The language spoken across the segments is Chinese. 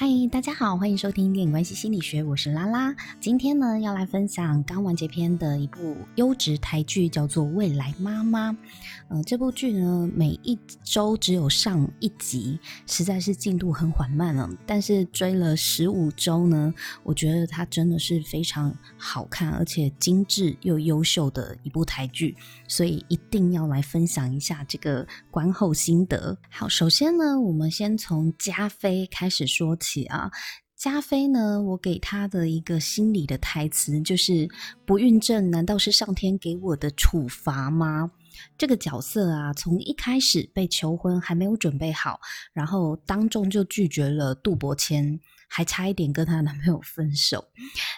嗨，大家好，欢迎收听电影关系心理学，我是拉拉。今天呢，要来分享刚完结篇的一部优质台剧，叫做《未来妈妈》。呃，这部剧呢，每一周只有上一集，实在是进度很缓慢了。但是追了十五周呢，我觉得它真的是非常好看，而且精致又优秀的一部台剧，所以一定要来分享一下这个观后心得。好，首先呢，我们先从加菲开始说起。起啊，加菲呢？我给他的一个心理的台词就是：不孕症难道是上天给我的处罚吗？这个角色啊，从一开始被求婚还没有准备好，然后当众就拒绝了杜伯谦，还差一点跟她男朋友分手。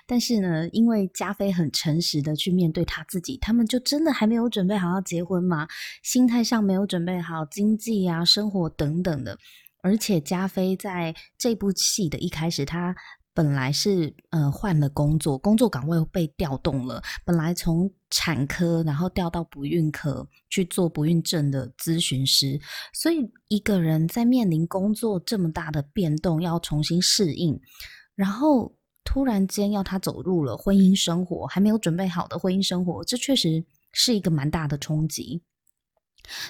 但是呢，因为加菲很诚实的去面对他自己，他们就真的还没有准备好要结婚吗？心态上没有准备好，经济啊、生活等等的。而且加菲在这部戏的一开始，他本来是呃换了工作，工作岗位被调动了。本来从产科，然后调到不孕科去做不孕症的咨询师。所以一个人在面临工作这么大的变动，要重新适应，然后突然间要他走入了婚姻生活，还没有准备好的婚姻生活，这确实是一个蛮大的冲击。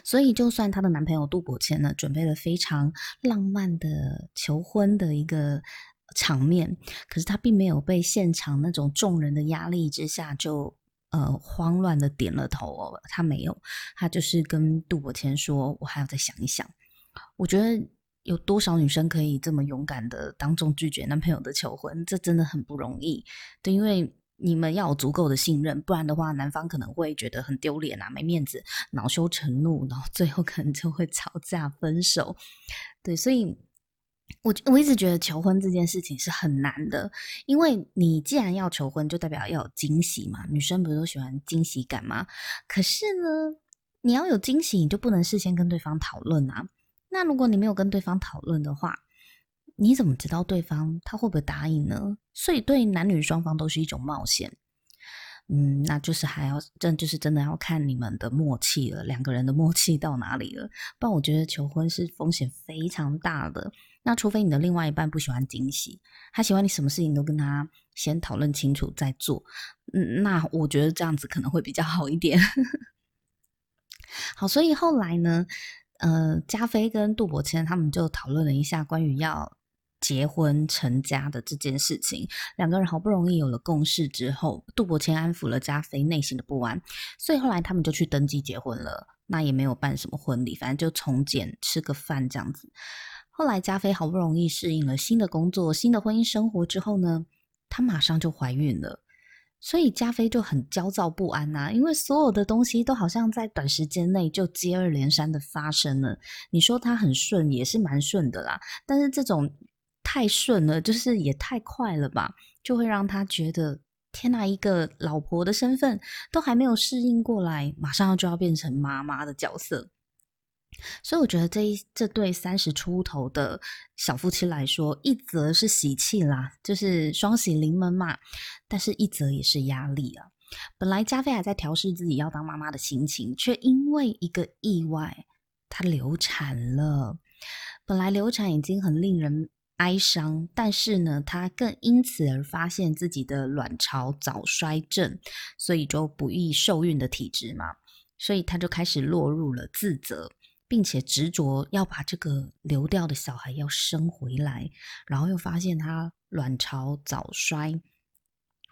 所以，就算她的男朋友杜伯谦呢，准备了非常浪漫的求婚的一个场面，可是她并没有被现场那种众人的压力之下就呃慌乱的点了头哦，她没有，她就是跟杜伯谦说：“我还要再想一想。”我觉得有多少女生可以这么勇敢的当众拒绝男朋友的求婚？这真的很不容易，对，因为。你们要有足够的信任，不然的话，男方可能会觉得很丢脸啊，没面子，恼羞成怒，然后最后可能就会吵架分手。对，所以我我一直觉得求婚这件事情是很难的，因为你既然要求婚，就代表要有惊喜嘛，女生不是都喜欢惊喜感吗？可是呢，你要有惊喜，你就不能事先跟对方讨论啊。那如果你没有跟对方讨论的话，你怎么知道对方他会不会答应呢？所以对男女双方都是一种冒险。嗯，那就是还要，这就是真的要看你们的默契了，两个人的默契到哪里了。不然我觉得求婚是风险非常大的。那除非你的另外一半不喜欢惊喜，他喜欢你什么事情都跟他先讨论清楚再做。嗯，那我觉得这样子可能会比较好一点。好，所以后来呢，呃，加菲跟杜伯谦他们就讨论了一下关于要。结婚成家的这件事情，两个人好不容易有了共识之后，杜伯谦安抚了加菲内心的不安，所以后来他们就去登记结婚了。那也没有办什么婚礼，反正就从简吃个饭这样子。后来加菲好不容易适应了新的工作、新的婚姻生活之后呢，她马上就怀孕了，所以加菲就很焦躁不安呐、啊，因为所有的东西都好像在短时间内就接二连三的发生了。你说他很顺，也是蛮顺的啦，但是这种。太顺了，就是也太快了吧，就会让他觉得天哪，一个老婆的身份都还没有适应过来，马上就要变成妈妈的角色。所以我觉得这一这对三十出头的小夫妻来说，一则是喜气啦，就是双喜临门嘛，但是一则也是压力啊。本来加菲还在调试自己要当妈妈的心情，却因为一个意外，她流产了。本来流产已经很令人。哀伤，但是呢，她更因此而发现自己的卵巢早衰症，所以就不易受孕的体质嘛，所以她就开始落入了自责，并且执着要把这个流掉的小孩要生回来，然后又发现她卵巢早衰，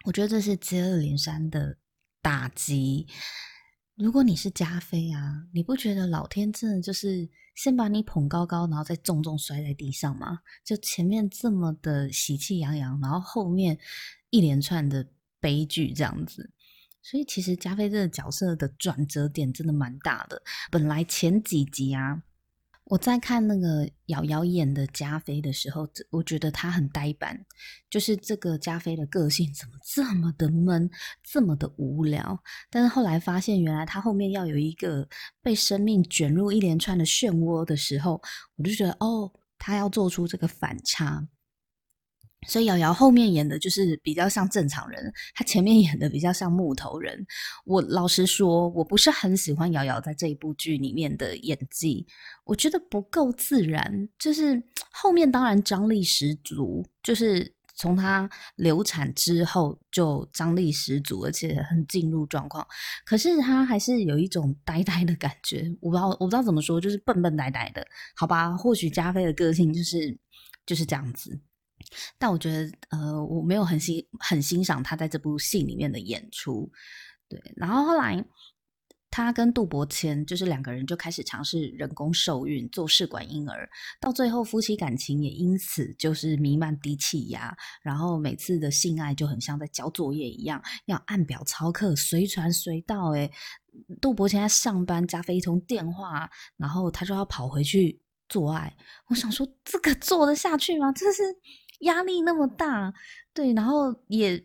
我觉得这是接二连三的打击。如果你是加菲啊，你不觉得老天真的就是先把你捧高高，然后再重重摔在地上吗？就前面这么的喜气洋洋，然后后面一连串的悲剧这样子。所以其实加菲这个角色的转折点真的蛮大的。本来前几集啊。我在看那个瑶瑶演的加菲的时候，我觉得他很呆板，就是这个加菲的个性怎么这么的闷，这么的无聊。但是后来发现，原来他后面要有一个被生命卷入一连串的漩涡的时候，我就觉得哦，他要做出这个反差。所以瑶瑶后面演的就是比较像正常人，她前面演的比较像木头人。我老实说，我不是很喜欢瑶瑶在这一部剧里面的演技，我觉得不够自然。就是后面当然张力十足，就是从她流产之后就张力十足，而且很进入状况。可是她还是有一种呆呆的感觉，我不知道我不知道怎么说，就是笨笨呆呆的。好吧，或许加菲的个性就是就是这样子。但我觉得，呃，我没有很欣很欣赏他在这部戏里面的演出，对。然后后来，他跟杜伯谦就是两个人就开始尝试人工受孕做试管婴儿，到最后夫妻感情也因此就是弥漫低气压，然后每次的性爱就很像在交作业一样，要按表操课，随传随到。诶，杜伯谦在上班，加菲一通电话，然后他就要跑回去做爱。我想说，这个做得下去吗？这是。压力那么大，对，然后也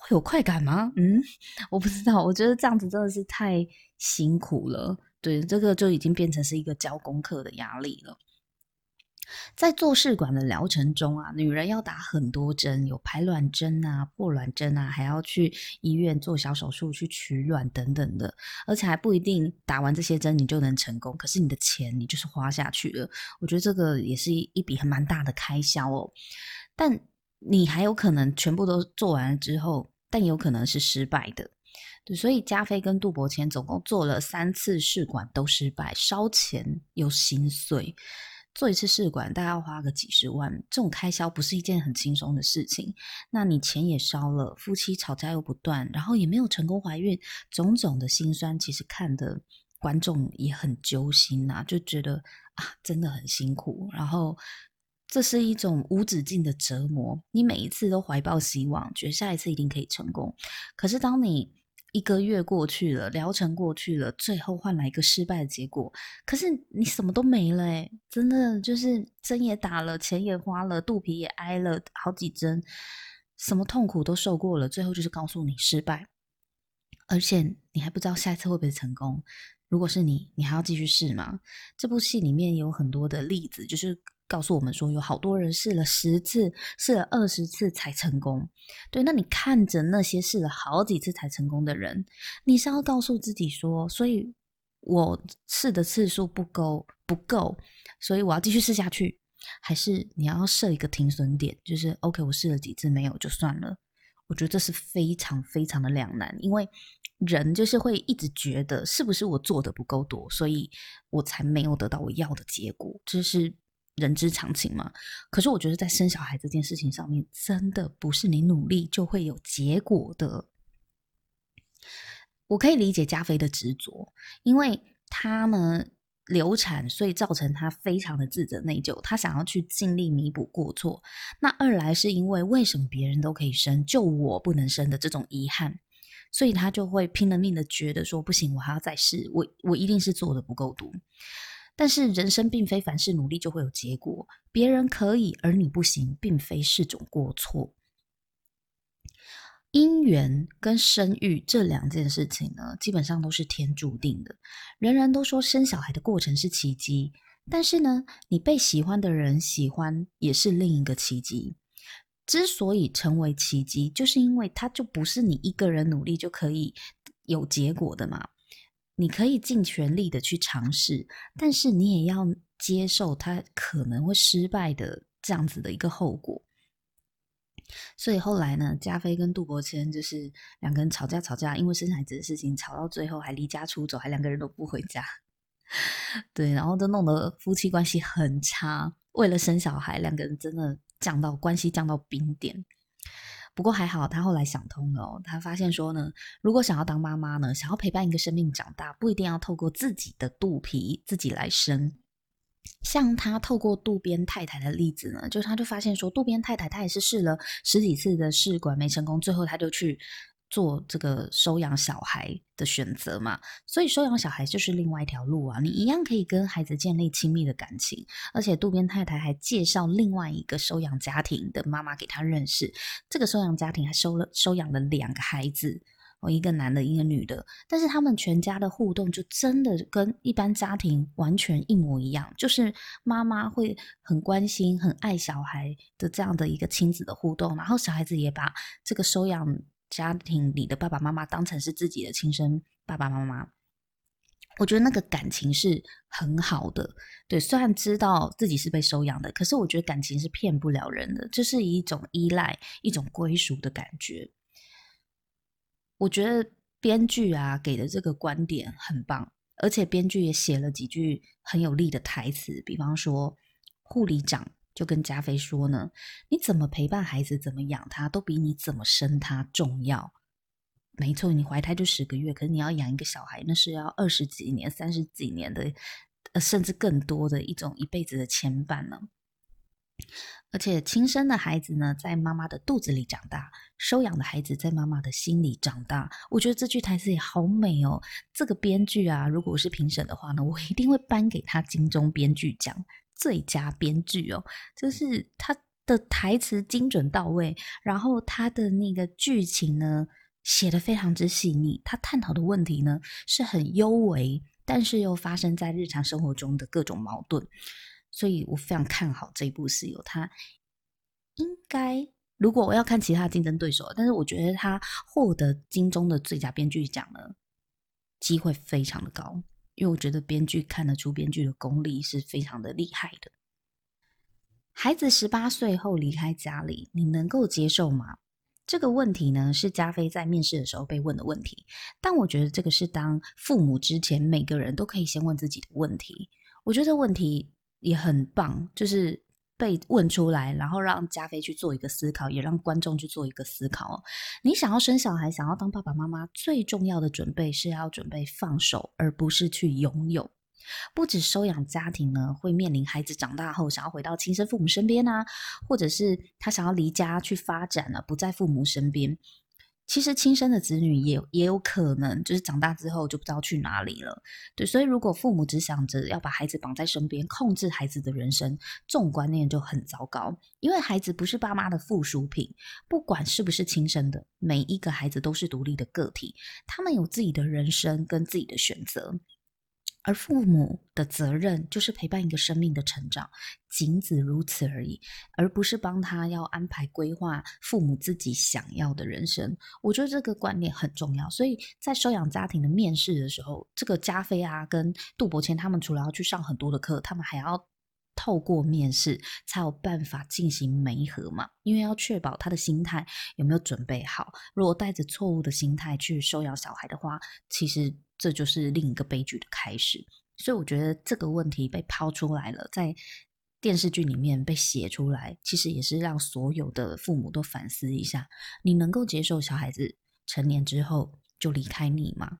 会有快感吗？嗯，我不知道。我觉得这样子真的是太辛苦了，对，这个就已经变成是一个交功课的压力了。在做试管的疗程中啊，女人要打很多针，有排卵针啊、破卵针啊，还要去医院做小手术去取卵等等的，而且还不一定打完这些针你就能成功。可是你的钱你就是花下去了，我觉得这个也是一笔很蛮大的开销哦。但你还有可能全部都做完了之后，但有可能是失败的，对，所以加菲跟杜伯谦总共做了三次试管都失败，烧钱又心碎。做一次试管大概要花个几十万，这种开销不是一件很轻松的事情。那你钱也烧了，夫妻吵架又不断，然后也没有成功怀孕，种种的辛酸，其实看的观众也很揪心呐、就觉得啊，真的很辛苦，然后。这是一种无止境的折磨，你每一次都怀抱希望，觉得下一次一定可以成功。可是当你一个月过去了，疗程过去了，最后换来一个失败的结果，可是你什么都没了，真的就是针也打了，钱也花了，肚皮也挨了好几针，什么痛苦都受过了，最后就是告诉你失败，而且你还不知道下一次会不会成功。如果是你，你还要继续试吗？这部戏里面有很多的例子，就是。告诉我们说，有好多人试了十次，试了二十次才成功。对，那你看着那些试了好几次才成功的人，你是要告诉自己说，所以我试的次数不够，不够，所以我要继续试下去，还是你要设一个停损点，就是 OK，我试了几次没有就算了。我觉得这是非常非常的两难，因为人就是会一直觉得是不是我做的不够多，所以我才没有得到我要的结果，这是。人之常情嘛，可是我觉得在生小孩这件事情上面，真的不是你努力就会有结果的。我可以理解加菲的执着，因为他呢流产，所以造成他非常的自责内疚，他想要去尽力弥补过错。那二来是因为为什么别人都可以生，就我不能生的这种遗憾，所以他就会拼了命的觉得说不行，我还要再试，我我一定是做的不够多。但是人生并非凡事努力就会有结果，别人可以而你不行，并非是种过错。姻缘跟生育这两件事情呢，基本上都是天注定的。人人都说生小孩的过程是奇迹，但是呢，你被喜欢的人喜欢也是另一个奇迹。之所以成为奇迹，就是因为它就不是你一个人努力就可以有结果的嘛。你可以尽全力的去尝试，但是你也要接受它可能会失败的这样子的一个后果。所以后来呢，加菲跟杜伯谦就是两个人吵架吵架，因为生孩子的事情吵到最后还离家出走，还两个人都不回家。对，然后都弄得夫妻关系很差。为了生小孩，两个人真的降到关系降到冰点。不过还好，他后来想通了哦。他发现说呢，如果想要当妈妈呢，想要陪伴一个生命长大，不一定要透过自己的肚皮自己来生。像他透过渡边太太的例子呢，就他就发现说，渡边太太她也是试了十几次的试管没成功，最后他就去。做这个收养小孩的选择嘛，所以收养小孩就是另外一条路啊。你一样可以跟孩子建立亲密的感情，而且渡边太太还介绍另外一个收养家庭的妈妈给他认识。这个收养家庭还收了收养了两个孩子哦，一个男的，一个女的，但是他们全家的互动就真的跟一般家庭完全一模一样，就是妈妈会很关心、很爱小孩的这样的一个亲子的互动，然后小孩子也把这个收养家庭里的爸爸妈妈当成是自己的亲生爸爸妈妈。我觉得那个感情是很好的，对，虽然知道自己是被收养的，可是我觉得感情是骗不了人的，这是一种依赖、一种归属的感觉。我觉得编剧啊给的这个观点很棒，而且编剧也写了几句很有力的台词，比方说护理长就跟加菲说呢：“你怎么陪伴孩子，怎么养他，都比你怎么生他重要。”没错，你怀胎就十个月，可是你要养一个小孩，那是要二十几年、三十几年的，呃，甚至更多的一种一辈子的牵绊呢。而且亲生的孩子呢，在妈妈的肚子里长大；收养的孩子在妈妈的心里长大。我觉得这句台词也好美哦。这个编剧啊，如果我是评审的话呢，我一定会颁给他金钟编剧奖最佳编剧哦。就是他的台词精准到位，然后他的那个剧情呢，写得非常之细腻，他探讨的问题呢是很幽微，但是又发生在日常生活中的各种矛盾，所以我非常看好这一部戏有他应该，如果我要看其他竞争对手，但是我觉得他获得金钟的最佳编剧奖呢，机会非常的高，因为我觉得编剧看得出编剧的功力是非常的厉害的。孩子十八岁后离开家里，你能够接受吗？这个问题呢，是加菲在面试的时候被问的问题，但我觉得这个是当父母之前，每个人都可以先问自己的问题。我觉得这问题也很棒，就是被问出来，然后让加菲去做一个思考，也让观众去做一个思考。你想要生小孩，想要当爸爸妈妈，最重要的准备是要准备放手，而不是去拥有。不止收养家庭呢，会面临孩子长大后想要回到亲生父母身边啊，或者是他想要离家去发展了，不在父母身边。其实亲生的子女也也有可能，就是长大之后就不知道去哪里了。对，所以如果父母只想着要把孩子绑在身边，控制孩子的人生，这种观念就很糟糕。因为孩子不是爸妈的附属品，不管是不是亲生的，每一个孩子都是独立的个体，他们有自己的人生跟自己的选择。而父母的责任就是陪伴一个生命的成长，仅此如此而已，而不是帮他要安排规划父母自己想要的人生。我觉得这个观念很重要。所以在收养家庭的面试的时候，这个加菲啊跟杜伯谦他们除了要去上很多的课，他们还要透过面试才有办法进行媒合嘛，因为要确保他的心态有没有准备好。如果带着错误的心态去收养小孩的话，其实。这就是另一个悲剧的开始，所以我觉得这个问题被抛出来了，在电视剧里面被写出来，其实也是让所有的父母都反思一下：你能够接受小孩子成年之后就离开你吗？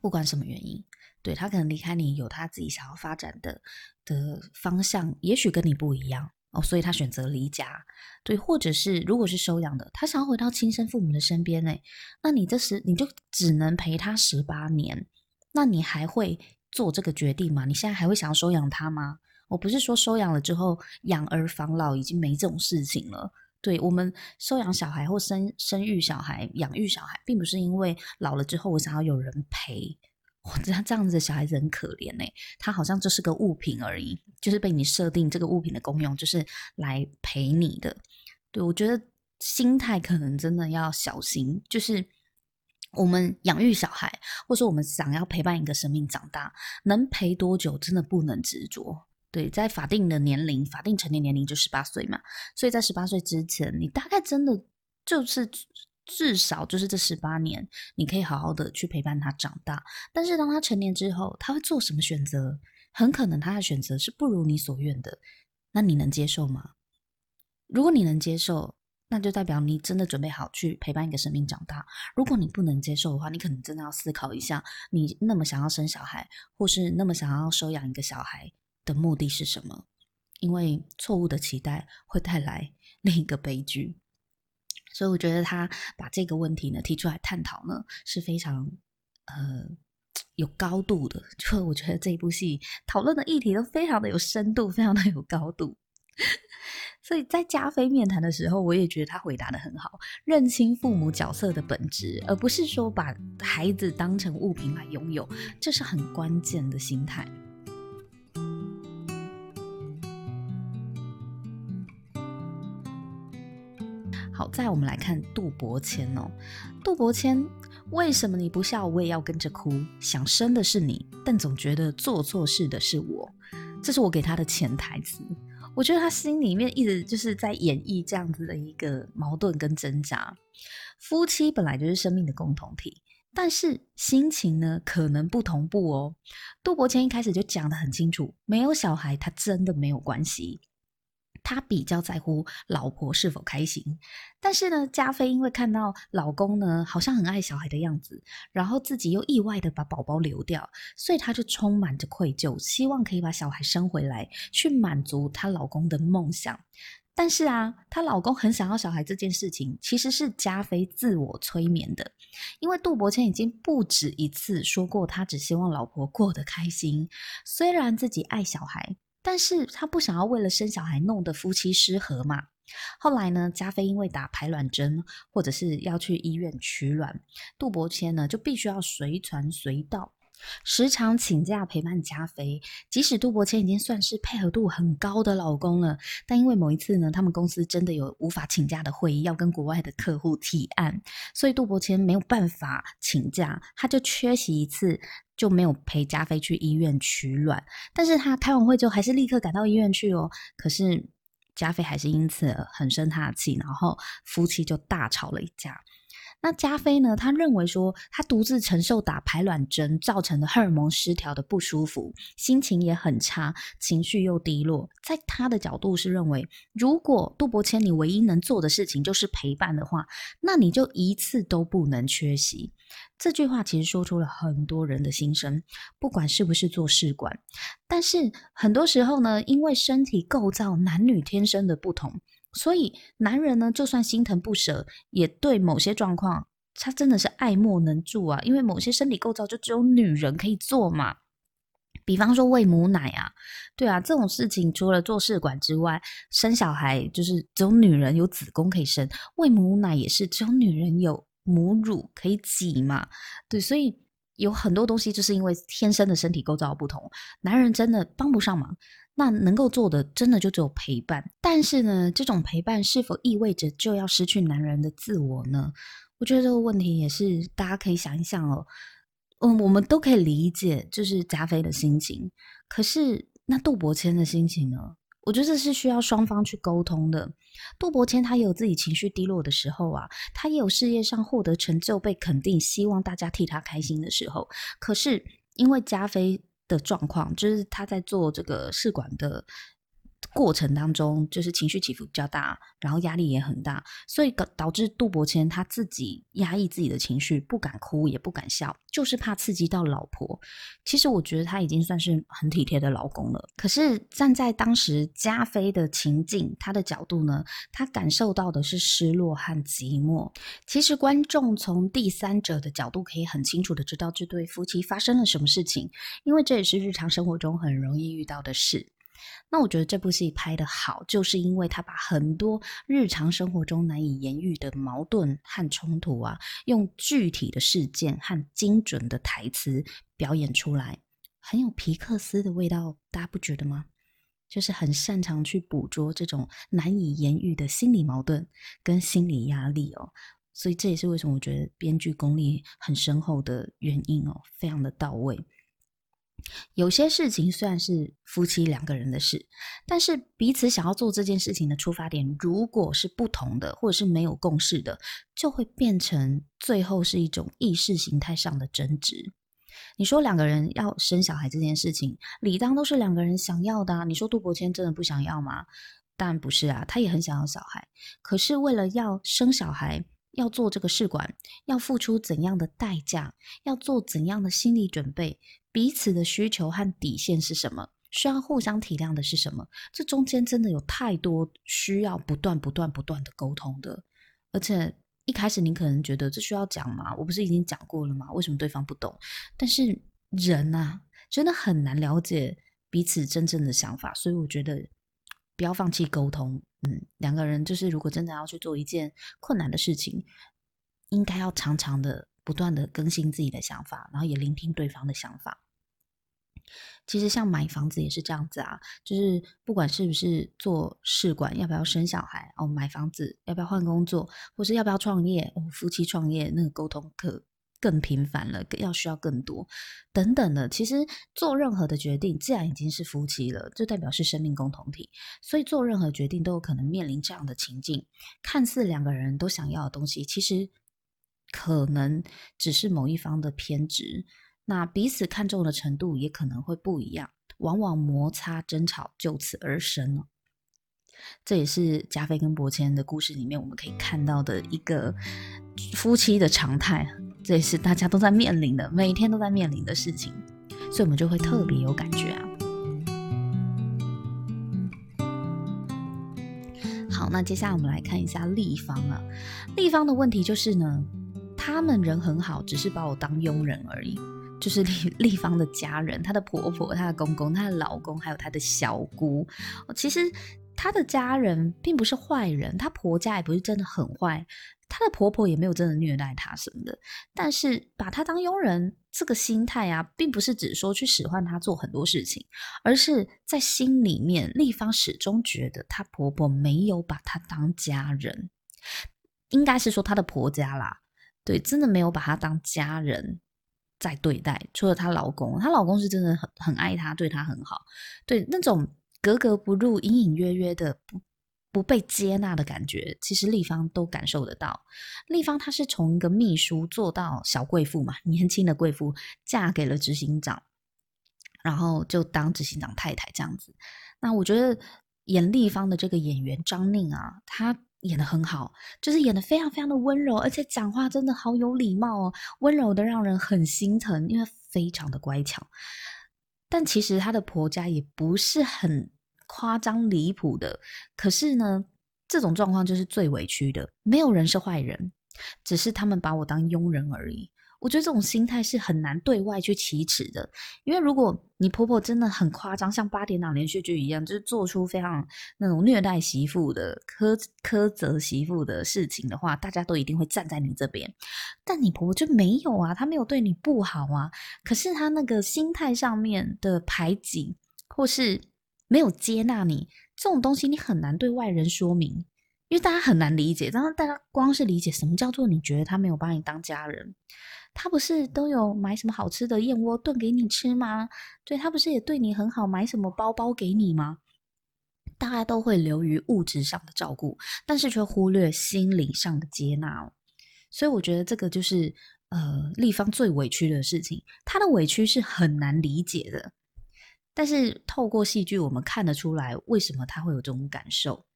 不管什么原因，对，他可能离开你有他自己想要发展的的方向，也许跟你不一样。哦，所以他选择离家，对，或者是如果是收养的，他想要回到亲生父母的身边呢？那你这时你就只能陪他十八年，那你还会做这个决定吗？你现在还会想要收养他吗？我不是说收养了之后养儿防老已经没这种事情了，对，我们收养小孩或生生育小孩、养育小孩，并不是因为老了之后我想要有人陪。我知道这样子的小孩子很可怜呢，他好像就是个物品而已，就是被你设定这个物品的功用就是来陪你的。对，我觉得心态可能真的要小心，就是我们养育小孩，或者说我们想要陪伴一个生命长大，能陪多久真的不能执着。对，在法定的年龄，法定成年年龄就十八岁嘛，所以在十八岁之前，你大概真的就是。至少就是这十八年，你可以好好的去陪伴他长大。但是当他成年之后，他会做什么选择？很可能他的选择是不如你所愿的。那你能接受吗？如果你能接受，那就代表你真的准备好去陪伴一个生命长大。如果你不能接受的话，你可能真的要思考一下，你那么想要生小孩，或是那么想要收养一个小孩的目的是什么？因为错误的期待会带来另一个悲剧。所以我觉得他把这个问题呢提出来探讨呢是非常呃有高度的。就我觉得这一部戏讨论的议题都非常的有深度，非常的有高度。所以在加菲面谈的时候，我也觉得他回答的很好，认清父母角色的本质，而不是说把孩子当成物品来拥有，这是很关键的心态。好，再我们来看杜伯谦哦，杜伯谦，为什么你不笑，我也要跟着哭？想生的是你，但总觉得做错事的是我，这是我给他的潜台词。我觉得他心里面一直就是在演绎这样子的一个矛盾跟挣扎。夫妻本来就是生命的共同体，但是心情呢，可能不同步哦。杜伯谦一开始就讲得很清楚，没有小孩，他真的没有关系。他比较在乎老婆是否开心，但是呢，加菲因为看到老公呢好像很爱小孩的样子，然后自己又意外的把宝宝流掉，所以她就充满着愧疚，希望可以把小孩生回来，去满足她老公的梦想。但是啊，她老公很想要小孩这件事情，其实是加菲自我催眠的，因为杜伯谦已经不止一次说过，他只希望老婆过得开心，虽然自己爱小孩。但是他不想要为了生小孩弄得夫妻失和嘛。后来呢，加菲因为打排卵针，或者是要去医院取卵，杜伯谦呢就必须要随传随到。时常请假陪伴加菲，即使杜伯谦已经算是配合度很高的老公了，但因为某一次呢，他们公司真的有无法请假的会议，要跟国外的客户提案，所以杜伯谦没有办法请假，他就缺席一次，就没有陪加菲去医院取卵。但是他开完会之后，还是立刻赶到医院去哦。可是加菲还是因此很生他的气，然后夫妻就大吵了一架。那加菲呢？他认为说，他独自承受打排卵针造成的荷尔蒙失调的不舒服，心情也很差，情绪又低落。在他的角度是认为，如果杜伯谦你唯一能做的事情就是陪伴的话，那你就一次都不能缺席。这句话其实说出了很多人的心声，不管是不是做试管，但是很多时候呢，因为身体构造男女天生的不同。所以，男人呢，就算心疼不舍，也对某些状况，他真的是爱莫能助啊。因为某些身体构造就只有女人可以做嘛。比方说喂母奶啊，对啊，这种事情除了做试管之外，生小孩就是只有女人有子宫可以生，喂母奶也是只有女人有母乳可以挤嘛。对，所以有很多东西就是因为天生的身体构造不同，男人真的帮不上忙。那能够做的，真的就只有陪伴。但是呢，这种陪伴是否意味着就要失去男人的自我呢？我觉得这个问题也是大家可以想一想哦。嗯，我们都可以理解，就是加菲的心情。可是那杜伯谦的心情呢？我觉得这是需要双方去沟通的。杜伯谦他也有自己情绪低落的时候啊，他也有事业上获得成就、被肯定，希望大家替他开心的时候。可是因为加菲。的状况就是他在做这个试管的过程当中，就是情绪起伏比较大，然后压力也很大，所以导导致杜伯谦他自己压抑自己的情绪，不敢哭也不敢笑，就是怕刺激到老婆。其实我觉得他已经算是很体贴的老公了。可是站在当时加菲的情境，他的角度呢，他感受到的是失落和寂寞。其实观众从第三者的角度可以很清楚的知道这对夫妻发生了什么事情，因为这也是日常生活中很容易遇到的事。那我觉得这部戏拍得好，就是因为他把很多日常生活中难以言喻的矛盾和冲突啊，用具体的事件和精准的台词表演出来，很有皮克斯的味道，大家不觉得吗？就是很擅长去捕捉这种难以言喻的心理矛盾跟心理压力哦，所以这也是为什么我觉得编剧功力很深厚的原因哦，非常的到位。有些事情虽然是夫妻两个人的事，但是彼此想要做这件事情的出发点，如果是不同的，或者是没有共识的，就会变成最后是一种意识形态上的争执。你说两个人要生小孩这件事情，理当都是两个人想要的啊。你说杜伯谦真的不想要吗？当然不是啊，他也很想要小孩，可是为了要生小孩，要做这个试管，要付出怎样的代价？要做怎样的心理准备？彼此的需求和底线是什么？需要互相体谅的是什么？这中间真的有太多需要不断、不断、不断的沟通的。而且一开始你可能觉得这需要讲吗？我不是已经讲过了吗？为什么对方不懂？但是人啊，真的很难了解彼此真正的想法，所以我觉得不要放弃沟通，嗯，两个人就是如果真的要去做一件困难的事情，应该要常常的不断的更新自己的想法，然后也聆听对方的想法。其实像买房子也是这样子啊，就是不管是不是做试管，要不要生小孩哦，买房子要不要换工作，或是要不要创业哦，夫妻创业那个沟通可更频繁了，要需要更多等等的。其实做任何的决定，既然已经是夫妻了，就代表是生命共同体，所以做任何决定都有可能面临这样的情境。看似两个人都想要的东西，其实可能只是某一方的偏执。那彼此看重的程度也可能会不一样，往往摩擦争吵就此而生。这也是加菲跟伯谦的故事里面我们可以看到的一个夫妻的常态，这也是大家都在面临的，每天都在面临的事情，所以我们就会特别有感觉啊。好，那接下来我们来看一下立方啊，立方的问题就是呢，他们人很好，只是把我当佣人而已。就是丽丽芳的家人，她的婆婆、她的公公、她的老公，还有她的小姑。其实她的家人并不是坏人，她婆家也不是真的很坏，她的婆婆也没有真的虐待她什么的。但是把她当佣人，这个心态啊，并不是只说去使唤她做很多事情，而是在心里面，丽芳始终觉得她婆婆没有把她当家人，应该是说她的婆家啦，对，真的没有把她当家人。在对待，除了她老公，她老公是真的很很爱她，对她很好，对那种格格不入、隐隐约约的不不被接纳的感觉，其实丽芳都感受得到。丽芳她是从一个秘书做到小贵妇嘛，年轻的贵妇嫁给了执行长，然后就当执行长太太这样子。那我觉得演丽芳的这个演员张宁啊，她。演的很好，就是演的非常非常的温柔，而且讲话真的好有礼貌哦，温柔的让人很心疼，因为非常的乖巧。但其实她的婆家也不是很夸张离谱的，可是呢，这种状况就是最委屈的。没有人是坏人，只是他们把我当佣人而已。我觉得这种心态是很难对外去启齿的，因为如果你婆婆真的很夸张，像八点档连续剧一样，就是做出非常那种虐待媳妇的、苛苛责媳妇的事情的话，大家都一定会站在你这边。但你婆婆就没有啊，她没有对你不好啊，可是她那个心态上面的排挤，或是没有接纳你这种东西，你很难对外人说明，因为大家很难理解。当然，大家光是理解什么叫做你觉得他没有把你当家人。他不是都有买什么好吃的燕窝炖给你吃吗？对，他不是也对你很好，买什么包包给你吗？大家都会流于物质上的照顾，但是却忽略心理上的接纳。所以我觉得这个就是呃，立方最委屈的事情。他的委屈是很难理解的，但是透过戏剧，我们看得出来为什么他会有这种感受。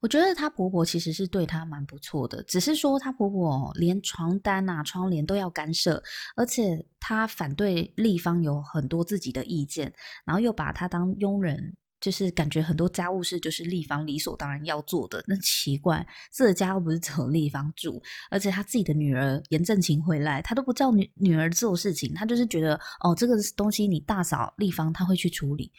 我觉得她婆婆其实是对她蛮不错的，只是说她婆婆连床单啊、窗帘都要干涉，而且她反对立方有很多自己的意见，然后又把她当佣人，就是感觉很多家务事就是立方理所当然要做的。那奇怪，这个家又不是只有立方住，而且她自己的女儿严正琴回来，她都不叫女女儿做事情，她就是觉得哦，这个东西你大嫂立方她会去处理。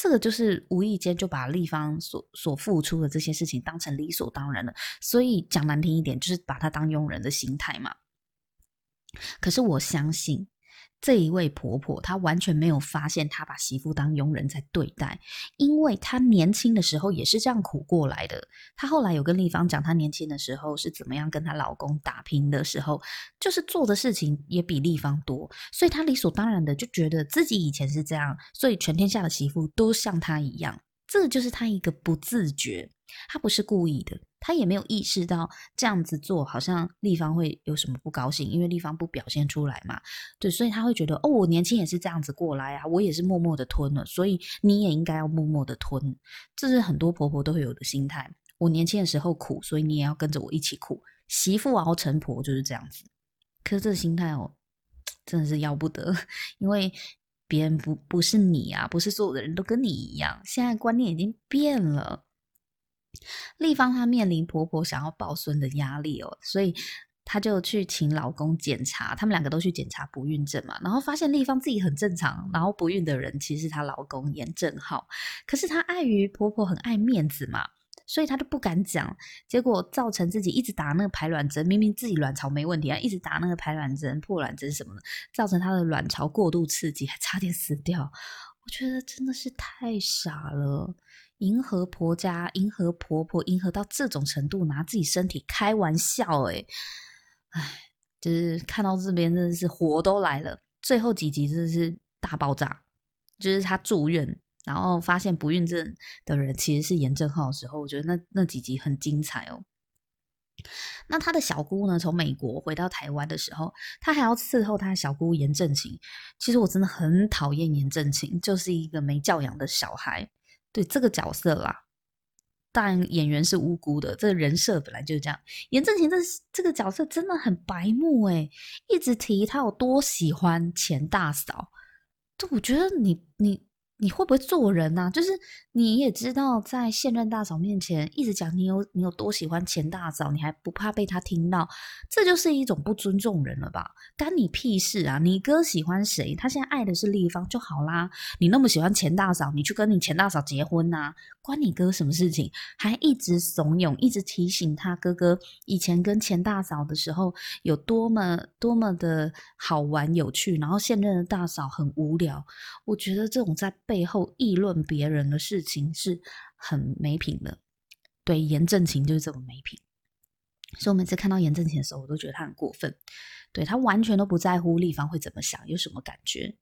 这个就是无意间就把立方所所付出的这些事情当成理所当然了，所以讲难听一点，就是把它当佣人的心态嘛。可是我相信。这一位婆婆，她完全没有发现她把媳妇当佣人在对待，因为她年轻的时候也是这样苦过来的。她后来有跟丽芳讲，她年轻的时候是怎么样跟她老公打拼的时候，就是做的事情也比丽芳多，所以她理所当然的就觉得自己以前是这样，所以全天下的媳妇都像她一样。这就是她一个不自觉，她不是故意的。他也没有意识到这样子做好像丽芳会有什么不高兴，因为丽芳不表现出来嘛，对，所以他会觉得哦，我年轻也是这样子过来啊，我也是默默的吞了，所以你也应该要默默的吞，这是很多婆婆都会有的心态。我年轻的时候苦，所以你也要跟着我一起苦。媳妇熬成婆就是这样子，可是这心态哦，真的是要不得，因为别人不不是你啊，不是所有的人都跟你一样，现在观念已经变了。丽芳她面临婆婆想要抱孙的压力哦，所以她就去请老公检查，他们两个都去检查不孕症嘛，然后发现丽芳自己很正常，然后不孕的人其实她老公严正浩，可是她碍于婆婆很爱面子嘛。所以她就不敢讲，结果造成自己一直打那个排卵针，明明自己卵巢没问题啊，一直打那个排卵针、破卵针什么的，造成她的卵巢过度刺激，还差点死掉。我觉得真的是太傻了，迎合婆家，迎合婆婆，迎合到这种程度，拿自己身体开玩笑，诶，唉，就是看到这边真的是火都来了。最后几集真的是大爆炸，就是她住院。然后发现不孕症的人其实是严正浩的时候，我觉得那那几集很精彩哦。那他的小姑呢，从美国回到台湾的时候，他还要伺候他的小姑严正琴。其实我真的很讨厌严正琴，就是一个没教养的小孩。对这个角色啦，但演员是无辜的，这个人设本来就是这样。严正贤这这个角色真的很白目诶，一直提他有多喜欢钱大嫂。这我觉得你你。你会不会做人呐、啊？就是你也知道，在现任大嫂面前一直讲你有你有多喜欢钱大嫂，你还不怕被他听到？这就是一种不尊重人了吧？干你屁事啊！你哥喜欢谁？他现在爱的是丽芳就好啦。你那么喜欢钱大嫂，你去跟你钱大嫂结婚呐、啊？关你哥什么事情？还一直怂恿，一直提醒他哥哥以前跟钱大嫂的时候有多么多么的好玩有趣，然后现任的大嫂很无聊。我觉得这种在。背后议论别人的事情是很没品的，对，严正琴就是这么没品。所以我每次看到严正琴的时候，我都觉得他很过分。对，他完全都不在乎立方会怎么想，有什么感觉。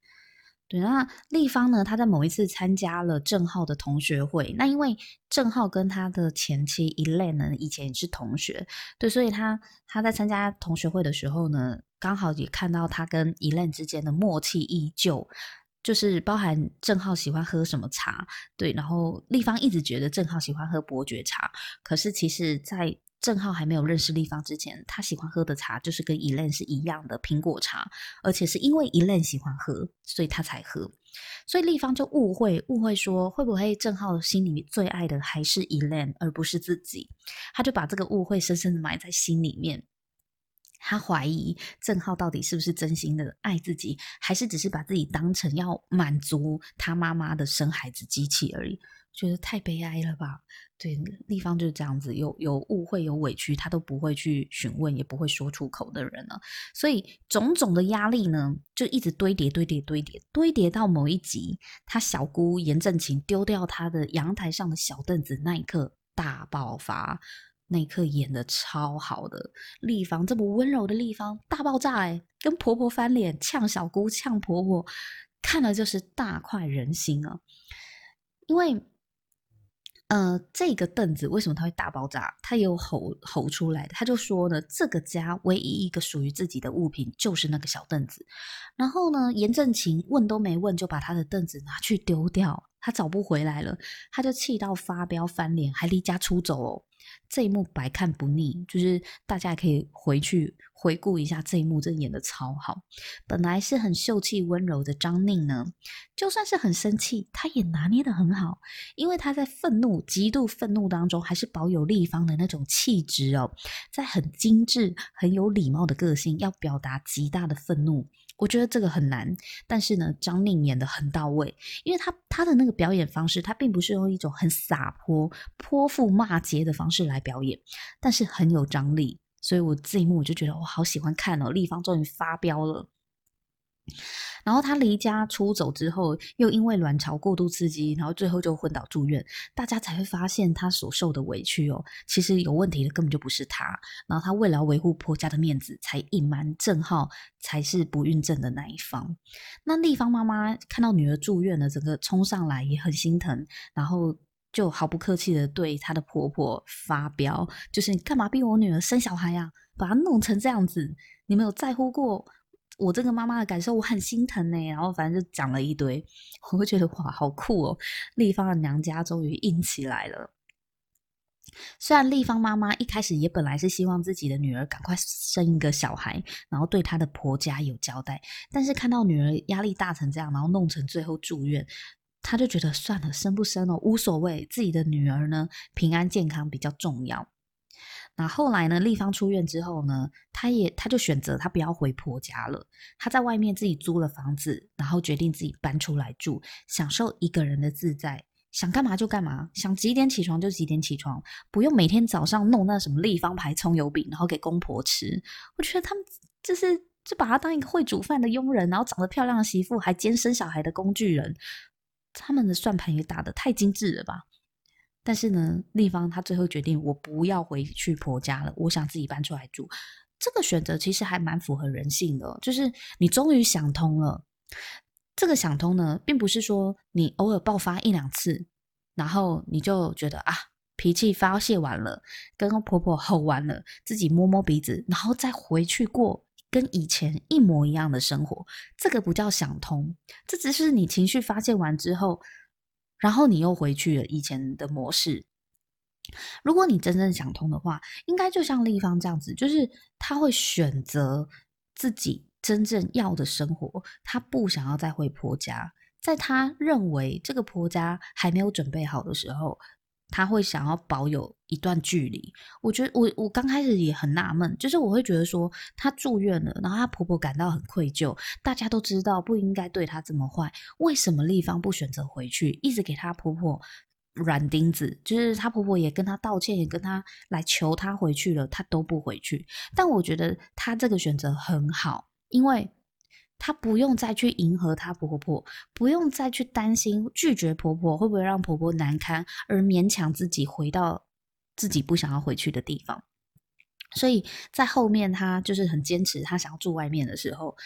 对，那立方呢？他在某一次参加了郑浩的同学会，那因为郑浩跟他的前妻 Elaine 呢，以前也是同学，对，所以他他在参加同学会的时候呢，刚好也看到他跟 Elaine 之间的默契依旧。就是包含正浩喜欢喝什么茶，对，然后丽芳一直觉得正浩喜欢喝伯爵茶，可是其实，在正浩还没有认识丽芳之前，他喜欢喝的茶就是跟 Elaine 是一样的苹果茶，而且是因为 Elaine 喜欢喝，所以他才喝，所以丽芳就误会误会说，会不会郑浩心里最爱的还是 Elaine 而不是自己，他就把这个误会深深的埋在心里面。他怀疑郑浩到底是不是真心的爱自己，还是只是把自己当成要满足他妈妈的生孩子机器而已？觉得太悲哀了吧？对，丽芳就是这样子，有有误会、有委屈，他都不会去询问，也不会说出口的人了。所以种种的压力呢，就一直堆叠、堆叠、堆叠，堆叠到某一集，他小姑严正琴丢掉他的阳台上的小凳子那一刻，大爆发。那一刻演的超好的，丽芳这么温柔的丽芳大爆炸哎，跟婆婆翻脸，呛小姑，呛婆婆，看了就是大快人心啊！因为，呃，这个凳子为什么它会大爆炸？它有吼吼出来的，他就说呢，这个家唯一一个属于自己的物品就是那个小凳子。然后呢，严正琴问都没问就把他的凳子拿去丢掉，他找不回来了，他就气到发飙翻脸，还离家出走哦。这一幕百看不腻，就是大家可以回去回顾一下这一幕，真演得超好。本来是很秀气温柔的张宁呢，就算是很生气，他也拿捏得很好，因为他在愤怒、极度愤怒当中，还是保有立方的那种气质哦，在很精致、很有礼貌的个性，要表达极大的愤怒。我觉得这个很难，但是呢，张令演的很到位，因为他他的那个表演方式，他并不是用一种很洒泼、泼妇骂街的方式来表演，但是很有张力，所以我这一幕我就觉得我好喜欢看哦，立方终于发飙了。然后他离家出走之后，又因为卵巢过度刺激，然后最后就昏倒住院。大家才会发现他所受的委屈哦，其实有问题的根本就不是他。然后他为了维护婆家的面子，才隐瞒郑浩才是不孕症的那一方。那丽芳妈妈看到女儿住院了，整个冲上来也很心疼，然后就毫不客气的对她的婆婆发飙，就是你干嘛逼我女儿生小孩啊？把她弄成这样子，你没有在乎过？我这个妈妈的感受，我很心疼呢。然后反正就讲了一堆，我会觉得哇，好酷哦！丽芳的娘家终于硬起来了。虽然丽芳妈妈一开始也本来是希望自己的女儿赶快生一个小孩，然后对她的婆家有交代，但是看到女儿压力大成这样，然后弄成最后住院，她就觉得算了，生不生哦无所谓，自己的女儿呢平安健康比较重要。那后来呢，丽芳出院之后呢，她也她就选择她不要回婆家了，她在外面自己租了房子，然后决定自己搬出来住，享受一个人的自在，想干嘛就干嘛，想几点起床就几点起床，不用每天早上弄那什么立方牌葱油饼，然后给公婆吃。我觉得他们就是就把她当一个会煮饭的佣人，然后长得漂亮的媳妇，还兼生小孩的工具人。他们的算盘也打得太精致了吧？但是呢，丽芳她最后决定，我不要回去婆家了，我想自己搬出来住。这个选择其实还蛮符合人性的，就是你终于想通了。这个想通呢，并不是说你偶尔爆发一两次，然后你就觉得啊，脾气发泄完了，跟婆婆吼完了，自己摸摸鼻子，然后再回去过。跟以前一模一样的生活，这个不叫想通，这只是你情绪发泄完之后，然后你又回去了以前的模式。如果你真正想通的话，应该就像立方这样子，就是他会选择自己真正要的生活，他不想要再回婆家，在他认为这个婆家还没有准备好的时候。他会想要保有一段距离，我觉得我我刚开始也很纳闷，就是我会觉得说她住院了，然后她婆婆感到很愧疚，大家都知道不应该对她这么坏，为什么丽芳不选择回去，一直给她婆婆软钉子，就是她婆婆也跟她道歉，也跟她来求她回去了，她都不回去。但我觉得她这个选择很好，因为。她不用再去迎合她婆婆，不用再去担心拒绝婆婆会不会让婆婆难堪，而勉强自己回到自己不想要回去的地方。所以在后面，她就是很坚持，她想要住外面的时候，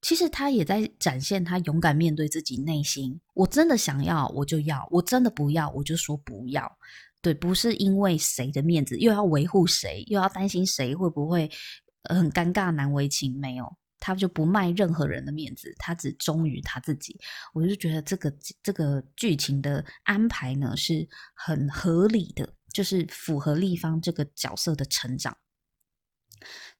其实她也在展现她勇敢面对自己内心。我真的想要，我就要；我真的不要，我就说不要。对，不是因为谁的面子，又要维护谁，又要担心谁会不会很尴尬、难为情，没有。他就不卖任何人的面子，他只忠于他自己。我就觉得这个这个剧情的安排呢是很合理的，就是符合立方这个角色的成长。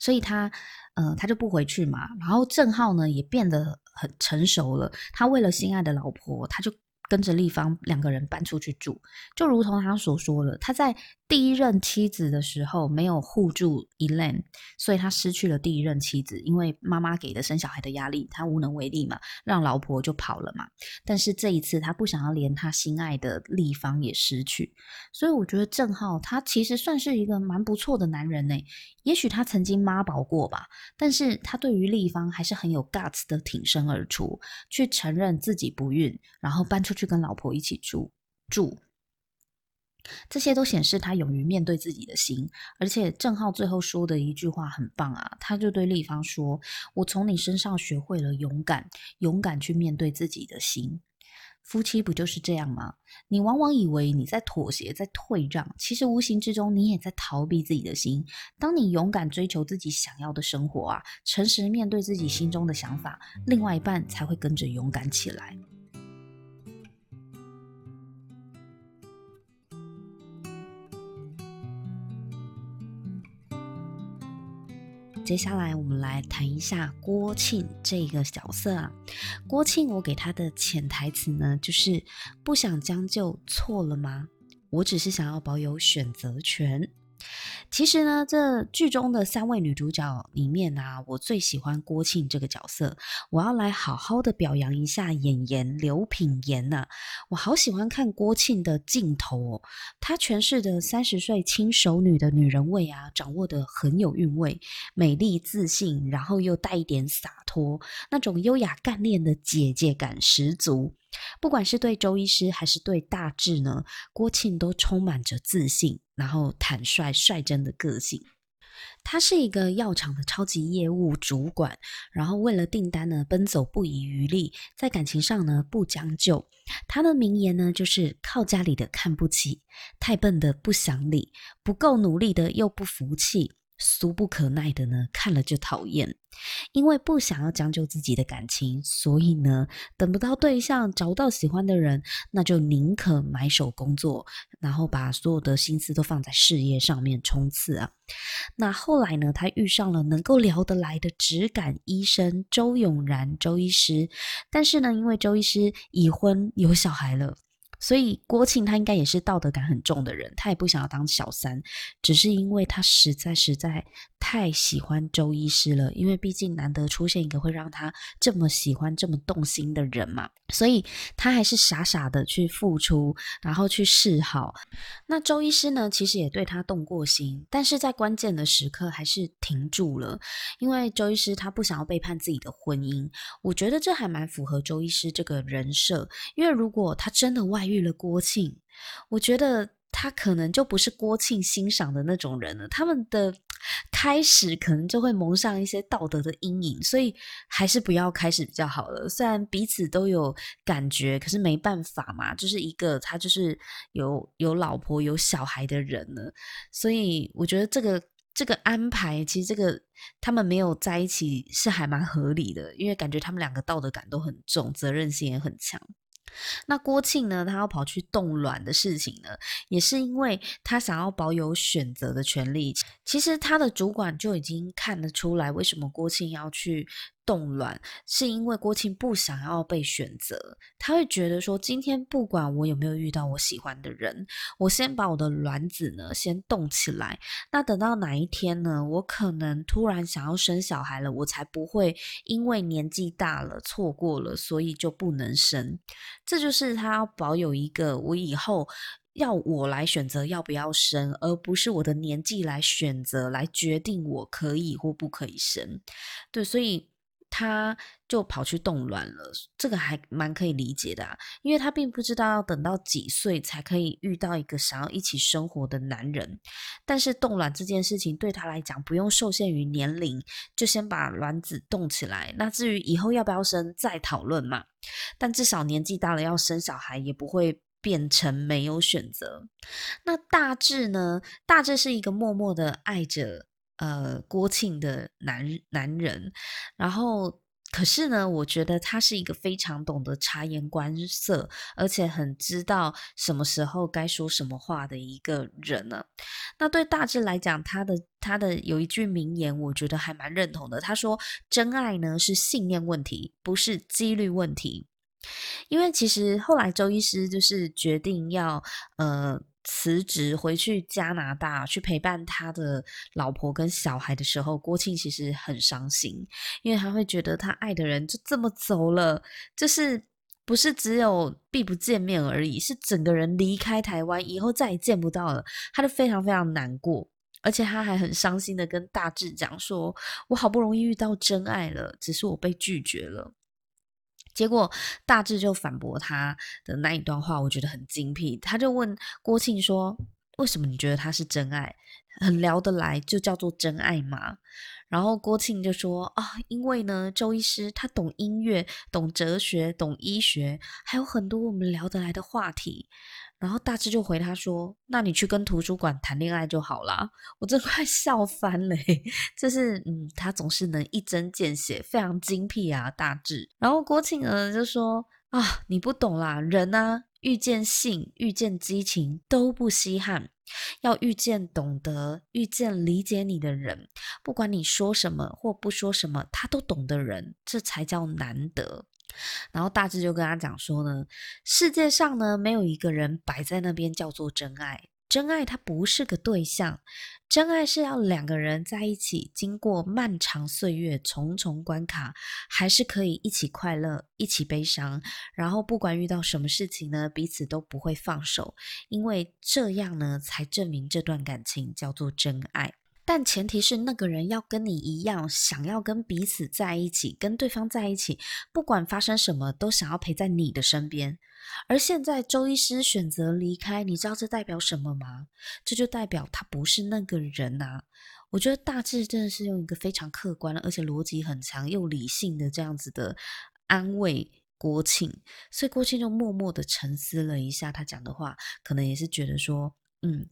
所以他，呃，他就不回去嘛。然后郑浩呢也变得很成熟了。他为了心爱的老婆，他就。跟着丽芳两个人搬出去住，就如同他所说的，他在第一任妻子的时候没有护住 Elaine，所以他失去了第一任妻子，因为妈妈给的生小孩的压力，他无能为力嘛，让老婆就跑了嘛。但是这一次他不想要连他心爱的丽芳也失去，所以我觉得郑浩他其实算是一个蛮不错的男人呢。也许他曾经妈宝过吧，但是他对于丽芳还是很有 guts 的挺身而出，去承认自己不孕，然后搬出去去跟老婆一起住住。这些都显示他勇于面对自己的心。而且郑浩最后说的一句话很棒啊，他就对丽芳说：“我从你身上学会了勇敢，勇敢去面对自己的心。”夫妻不就是这样吗？你往往以为你在妥协，在退让，其实无形之中你也在逃避自己的心。当你勇敢追求自己想要的生活啊，诚实面对自己心中的想法，另外一半才会跟着勇敢起来。接下来我们来谈一下郭庆这个角色啊。郭庆，我给他的潜台词呢，就是不想将就，错了吗？我只是想要保有选择权。其实呢，这剧中的三位女主角里面啊，我最喜欢郭庆这个角色。我要来好好的表扬一下演员刘品言呐、啊，我好喜欢看郭庆的镜头哦，她诠释的三十岁轻熟女的女人味啊，掌握得很有韵味，美丽自信，然后又带一点洒脱，那种优雅干练的姐姐感十足。不管是对周医师还是对大志呢，郭庆都充满着自信，然后坦率率真的个性。他是一个药厂的超级业务主管，然后为了订单呢奔走不遗余力，在感情上呢不将就。他的名言呢就是靠家里的看不起，太笨的不想理，不够努力的又不服气。俗不可耐的呢，看了就讨厌。因为不想要将就自己的感情，所以呢，等不到对象，找不到喜欢的人，那就宁可埋首工作，然后把所有的心思都放在事业上面冲刺啊。那后来呢，他遇上了能够聊得来的直感医生周永然周医师，但是呢，因为周医师已婚有小孩了。所以郭庆他应该也是道德感很重的人，他也不想要当小三，只是因为他实在实在太喜欢周医师了，因为毕竟难得出现一个会让他这么喜欢、这么动心的人嘛，所以他还是傻傻的去付出，然后去示好。那周医师呢，其实也对他动过心，但是在关键的时刻还是停住了，因为周医师他不想要背叛自己的婚姻。我觉得这还蛮符合周医师这个人设，因为如果他真的外遇遇了郭庆，我觉得他可能就不是郭庆欣赏的那种人了。他们的开始可能就会蒙上一些道德的阴影，所以还是不要开始比较好了。虽然彼此都有感觉，可是没办法嘛，就是一个他就是有有老婆有小孩的人了，所以我觉得这个。这个安排其实这个他们没有在一起是还蛮合理的，因为感觉他们两个道德感都很重，责任心也很强。那郭庆呢，他要跑去冻卵的事情呢，也是因为他想要保有选择的权利。其实他的主管就已经看得出来，为什么郭庆要去。冻卵是因为郭庆不想要被选择，他会觉得说，今天不管我有没有遇到我喜欢的人，我先把我的卵子呢先冻起来，那等到哪一天呢，我可能突然想要生小孩了，我才不会因为年纪大了错过了，所以就不能生。这就是他要保有一个我以后要我来选择要不要生，而不是我的年纪来选择来决定我可以或不可以生。对，所以。他就跑去冻卵了，这个还蛮可以理解的啊，因为他并不知道要等到几岁才可以遇到一个想要一起生活的男人。但是冻卵这件事情对他来讲不用受限于年龄，就先把卵子冻起来。那至于以后要不要生，再讨论嘛。但至少年纪大了要生小孩，也不会变成没有选择。那大致呢？大致是一个默默的爱着。呃，郭庆的男男人，然后可是呢，我觉得他是一个非常懂得察言观色，而且很知道什么时候该说什么话的一个人呢。那对大志来讲，他的他的有一句名言，我觉得还蛮认同的。他说：“真爱呢是信念问题，不是几率问题。”因为其实后来周医师就是决定要呃。辞职回去加拿大去陪伴他的老婆跟小孩的时候，郭庆其实很伤心，因为他会觉得他爱的人就这么走了，就是不是只有避不见面而已，是整个人离开台湾以后再也见不到了，他就非常非常难过，而且他还很伤心的跟大志讲说：“我好不容易遇到真爱了，只是我被拒绝了。”结果大致就反驳他的那一段话，我觉得很精辟。他就问郭庆说：“为什么你觉得他是真爱？很聊得来就叫做真爱吗？”然后郭庆就说：“啊，因为呢，周医师他懂音乐、懂哲学、懂医学，还有很多我们聊得来的话题。”然后大志就回他说：“那你去跟图书馆谈恋爱就好啦。”我真快 笑翻了，就是嗯，他总是能一针见血，非常精辟啊，大志。然后郭庆呢就说：“啊，你不懂啦，人啊，遇见性、遇见激情都不稀罕，要遇见懂得、遇见理解你的人，不管你说什么或不说什么，他都懂的人，这才叫难得。”然后大致就跟他讲说呢，世界上呢没有一个人摆在那边叫做真爱，真爱它不是个对象，真爱是要两个人在一起，经过漫长岁月、重重关卡，还是可以一起快乐、一起悲伤，然后不管遇到什么事情呢，彼此都不会放手，因为这样呢才证明这段感情叫做真爱。但前提是那个人要跟你一样，想要跟彼此在一起，跟对方在一起，不管发生什么，都想要陪在你的身边。而现在周医师选择离开，你知道这代表什么吗？这就代表他不是那个人啊！我觉得大致真的是用一个非常客观，而且逻辑很强又理性的这样子的安慰郭庆，所以郭庆就默默的沉思了一下他讲的话，可能也是觉得说，嗯。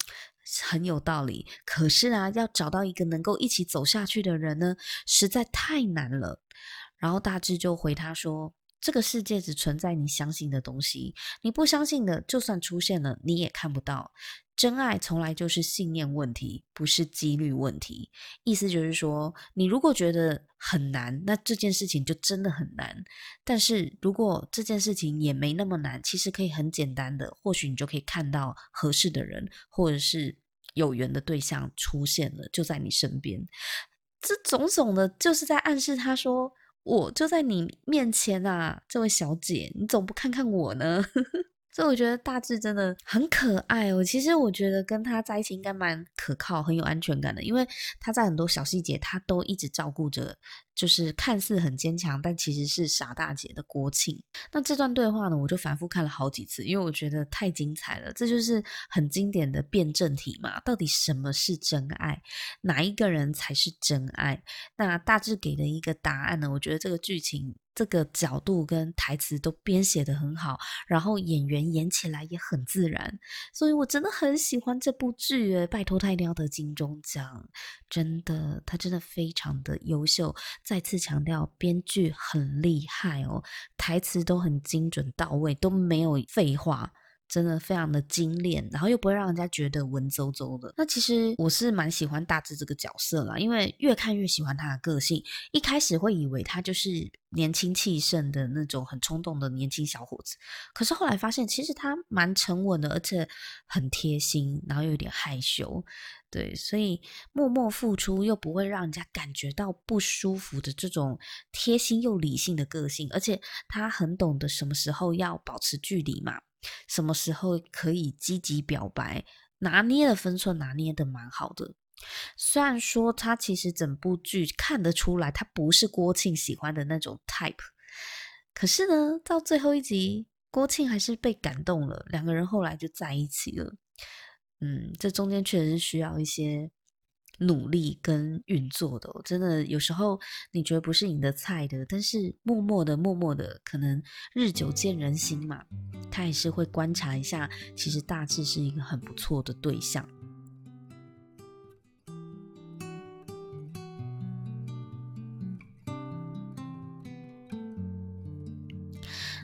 很有道理，可是啊，要找到一个能够一起走下去的人呢，实在太难了。然后大志就回他说：“这个世界只存在你相信的东西，你不相信的，就算出现了，你也看不到。真爱从来就是信念问题，不是几率问题。意思就是说，你如果觉得很难，那这件事情就真的很难。但是如果这件事情也没那么难，其实可以很简单的，或许你就可以看到合适的人，或者是有缘的对象出现了，就在你身边。这种种的，就是在暗示他说。我就在你面前啊，这位小姐，你总不看看我呢？所以我觉得大志真的很可爱哦。其实我觉得跟他在一起应该蛮可靠、很有安全感的，因为他在很多小细节他都一直照顾着。就是看似很坚强，但其实是傻大姐的郭庆。那这段对话呢，我就反复看了好几次，因为我觉得太精彩了。这就是很经典的辩证题嘛，到底什么是真爱？哪一个人才是真爱？那大致给的一个答案呢，我觉得这个剧情。这个角度跟台词都编写得很好，然后演员演起来也很自然，所以我真的很喜欢这部剧诶，拜托他一定要得金钟奖，真的，他真的非常的优秀。再次强调，编剧很厉害哦，台词都很精准到位，都没有废话。真的非常的精炼，然后又不会让人家觉得文绉绉的。那其实我是蛮喜欢大志这个角色啦，因为越看越喜欢他的个性。一开始会以为他就是年轻气盛的那种很冲动的年轻小伙子，可是后来发现其实他蛮沉稳的，而且很贴心，然后又有点害羞。对，所以默默付出又不会让人家感觉到不舒服的这种贴心又理性的个性，而且他很懂得什么时候要保持距离嘛。什么时候可以积极表白？拿捏的分寸拿捏的蛮好的。虽然说他其实整部剧看得出来，他不是郭庆喜欢的那种 type，可是呢，到最后一集，郭庆还是被感动了，两个人后来就在一起了。嗯，这中间确实是需要一些。努力跟运作的，真的有时候你觉得不是你的菜的，但是默默的、默默的，可能日久见人心嘛，他也是会观察一下，其实大致是一个很不错的对象。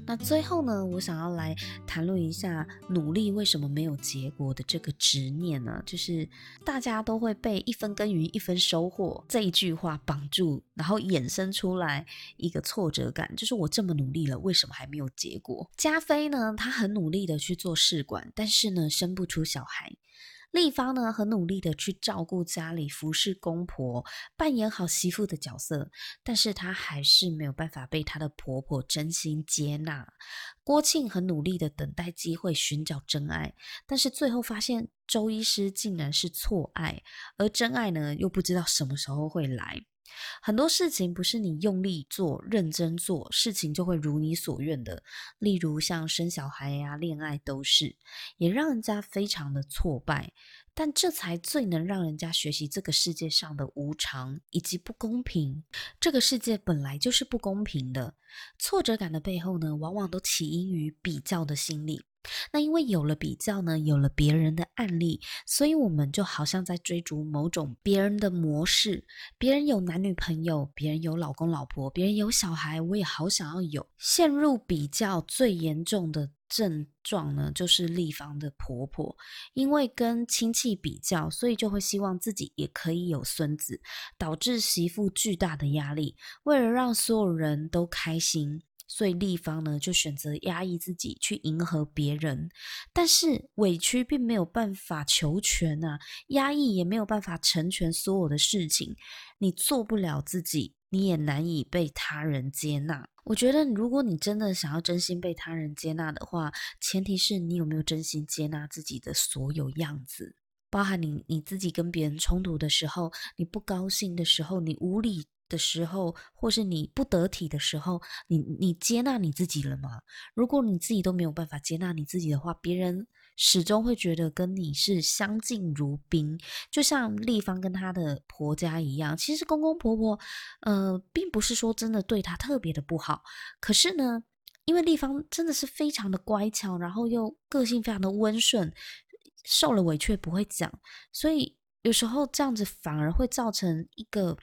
那最后呢，我想要来谈论一下努力为什么没有结果的这个执念呢？就是大家都会被“一分耕耘一分收获”这一句话绑住，然后衍生出来一个挫折感，就是我这么努力了，为什么还没有结果？家菲呢，他很努力的去做试管，但是呢，生不出小孩。丽芳呢，很努力的去照顾家里，服侍公婆，扮演好媳妇的角色，但是她还是没有办法被她的婆婆真心接纳。郭庆很努力的等待机会，寻找真爱，但是最后发现周医师竟然是错爱，而真爱呢，又不知道什么时候会来。很多事情不是你用力做、认真做，事情就会如你所愿的。例如像生小孩呀、恋爱都是，也让人家非常的挫败。但这才最能让人家学习这个世界上的无常以及不公平。这个世界本来就是不公平的。挫折感的背后呢，往往都起因于比较的心理。那因为有了比较呢，有了别人的案例，所以我们就好像在追逐某种别人的模式。别人有男女朋友，别人有老公老婆，别人有小孩，我也好想要有。陷入比较最严重的症状呢，就是丽芳的婆婆，因为跟亲戚比较，所以就会希望自己也可以有孙子，导致媳妇巨大的压力。为了让所有人都开心。所以立方呢，就选择压抑自己，去迎合别人。但是委屈并没有办法求全啊，压抑也没有办法成全所有的事情。你做不了自己，你也难以被他人接纳。我觉得，如果你真的想要真心被他人接纳的话，前提是你有没有真心接纳自己的所有样子，包含你你自己跟别人冲突的时候，你不高兴的时候，你无理。的时候，或是你不得体的时候，你你接纳你自己了吗？如果你自己都没有办法接纳你自己的话，别人始终会觉得跟你是相敬如宾。就像丽芳跟她的婆家一样，其实公公婆婆，呃，并不是说真的对她特别的不好。可是呢，因为丽芳真的是非常的乖巧，然后又个性非常的温顺，受了委屈不会讲，所以有时候这样子反而会造成一个。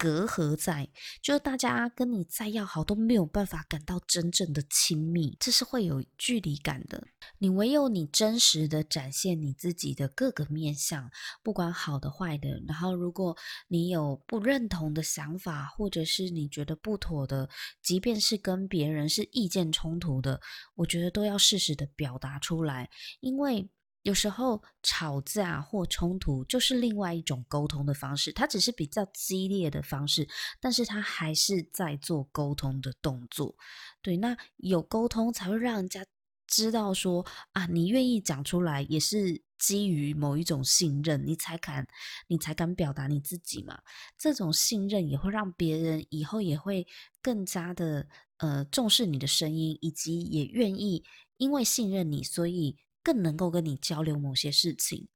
隔阂在，就是大家跟你再要好都没有办法感到真正的亲密，这是会有距离感的。你唯有你真实的展现你自己的各个面相，不管好的坏的。然后，如果你有不认同的想法，或者是你觉得不妥的，即便是跟别人是意见冲突的，我觉得都要适时的表达出来，因为。有时候吵架或冲突就是另外一种沟通的方式，它只是比较激烈的方式，但是它还是在做沟通的动作。对，那有沟通才会让人家知道说啊，你愿意讲出来也是基于某一种信任，你才敢，你才敢表达你自己嘛。这种信任也会让别人以后也会更加的呃重视你的声音，以及也愿意因为信任你，所以。更能够跟你交流某些事情，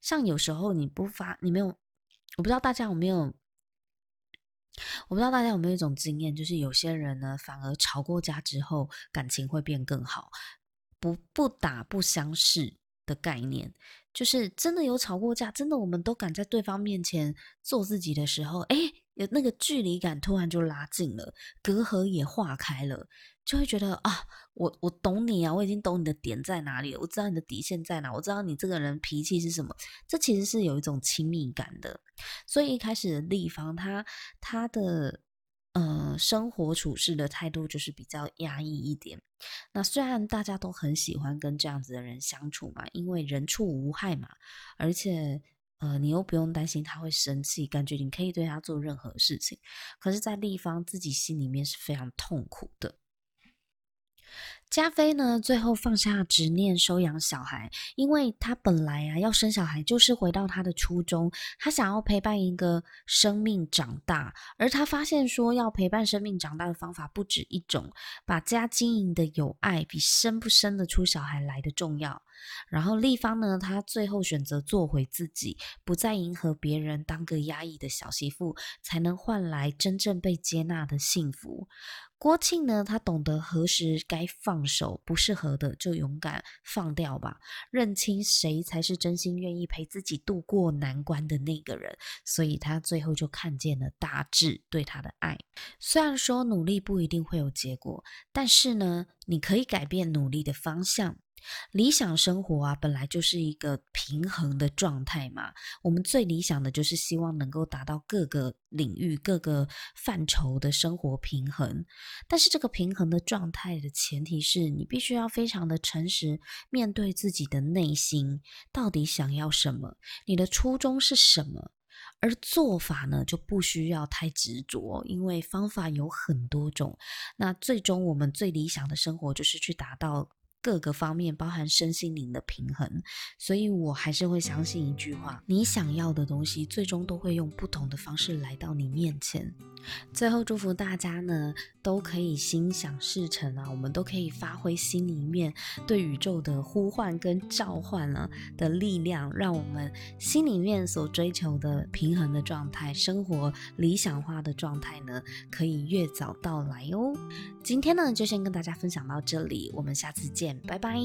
像有时候你不发，你没有，我不知道大家有没有，我不知道大家有没有一种经验，就是有些人呢，反而吵过架之后，感情会变更好，不不打不相识的概念，就是真的有吵过架，真的我们都敢在对方面前做自己的时候，哎，有那个距离感突然就拉近了，隔阂也化开了。就会觉得啊，我我懂你啊，我已经懂你的点在哪里，我知道你的底线在哪，我知道你这个人脾气是什么，这其实是有一种亲密感的。所以一开始的地方，他他的呃生活处事的态度就是比较压抑一点。那虽然大家都很喜欢跟这样子的人相处嘛，因为人畜无害嘛，而且呃你又不用担心他会生气，感觉你可以对他做任何事情。可是，在立方自己心里面是非常痛苦的。加菲呢，最后放下执念，收养小孩，因为他本来啊要生小孩，就是回到他的初衷，他想要陪伴一个生命长大，而他发现说，要陪伴生命长大的方法不止一种，把家经营的有爱，比生不生得出小孩来的重要。然后丽芳呢，她最后选择做回自己，不再迎合别人，当个压抑的小媳妇，才能换来真正被接纳的幸福。郭庆呢，他懂得何时该放手，不适合的就勇敢放掉吧，认清谁才是真心愿意陪自己度过难关的那个人，所以他最后就看见了大志对他的爱。虽然说努力不一定会有结果，但是呢，你可以改变努力的方向。理想生活啊，本来就是一个平衡的状态嘛。我们最理想的就是希望能够达到各个领域、各个范畴的生活平衡。但是这个平衡的状态的前提是你必须要非常的诚实，面对自己的内心，到底想要什么，你的初衷是什么。而做法呢，就不需要太执着，因为方法有很多种。那最终我们最理想的生活就是去达到。各个方面，包含身心灵的平衡，所以我还是会相信一句话：你想要的东西，最终都会用不同的方式来到你面前。最后，祝福大家呢，都可以心想事成啊！我们都可以发挥心里面对宇宙的呼唤跟召唤啊的力量，让我们心里面所追求的平衡的状态、生活理想化的状态呢，可以越早到来哦。今天呢，就先跟大家分享到这里，我们下次见。拜拜。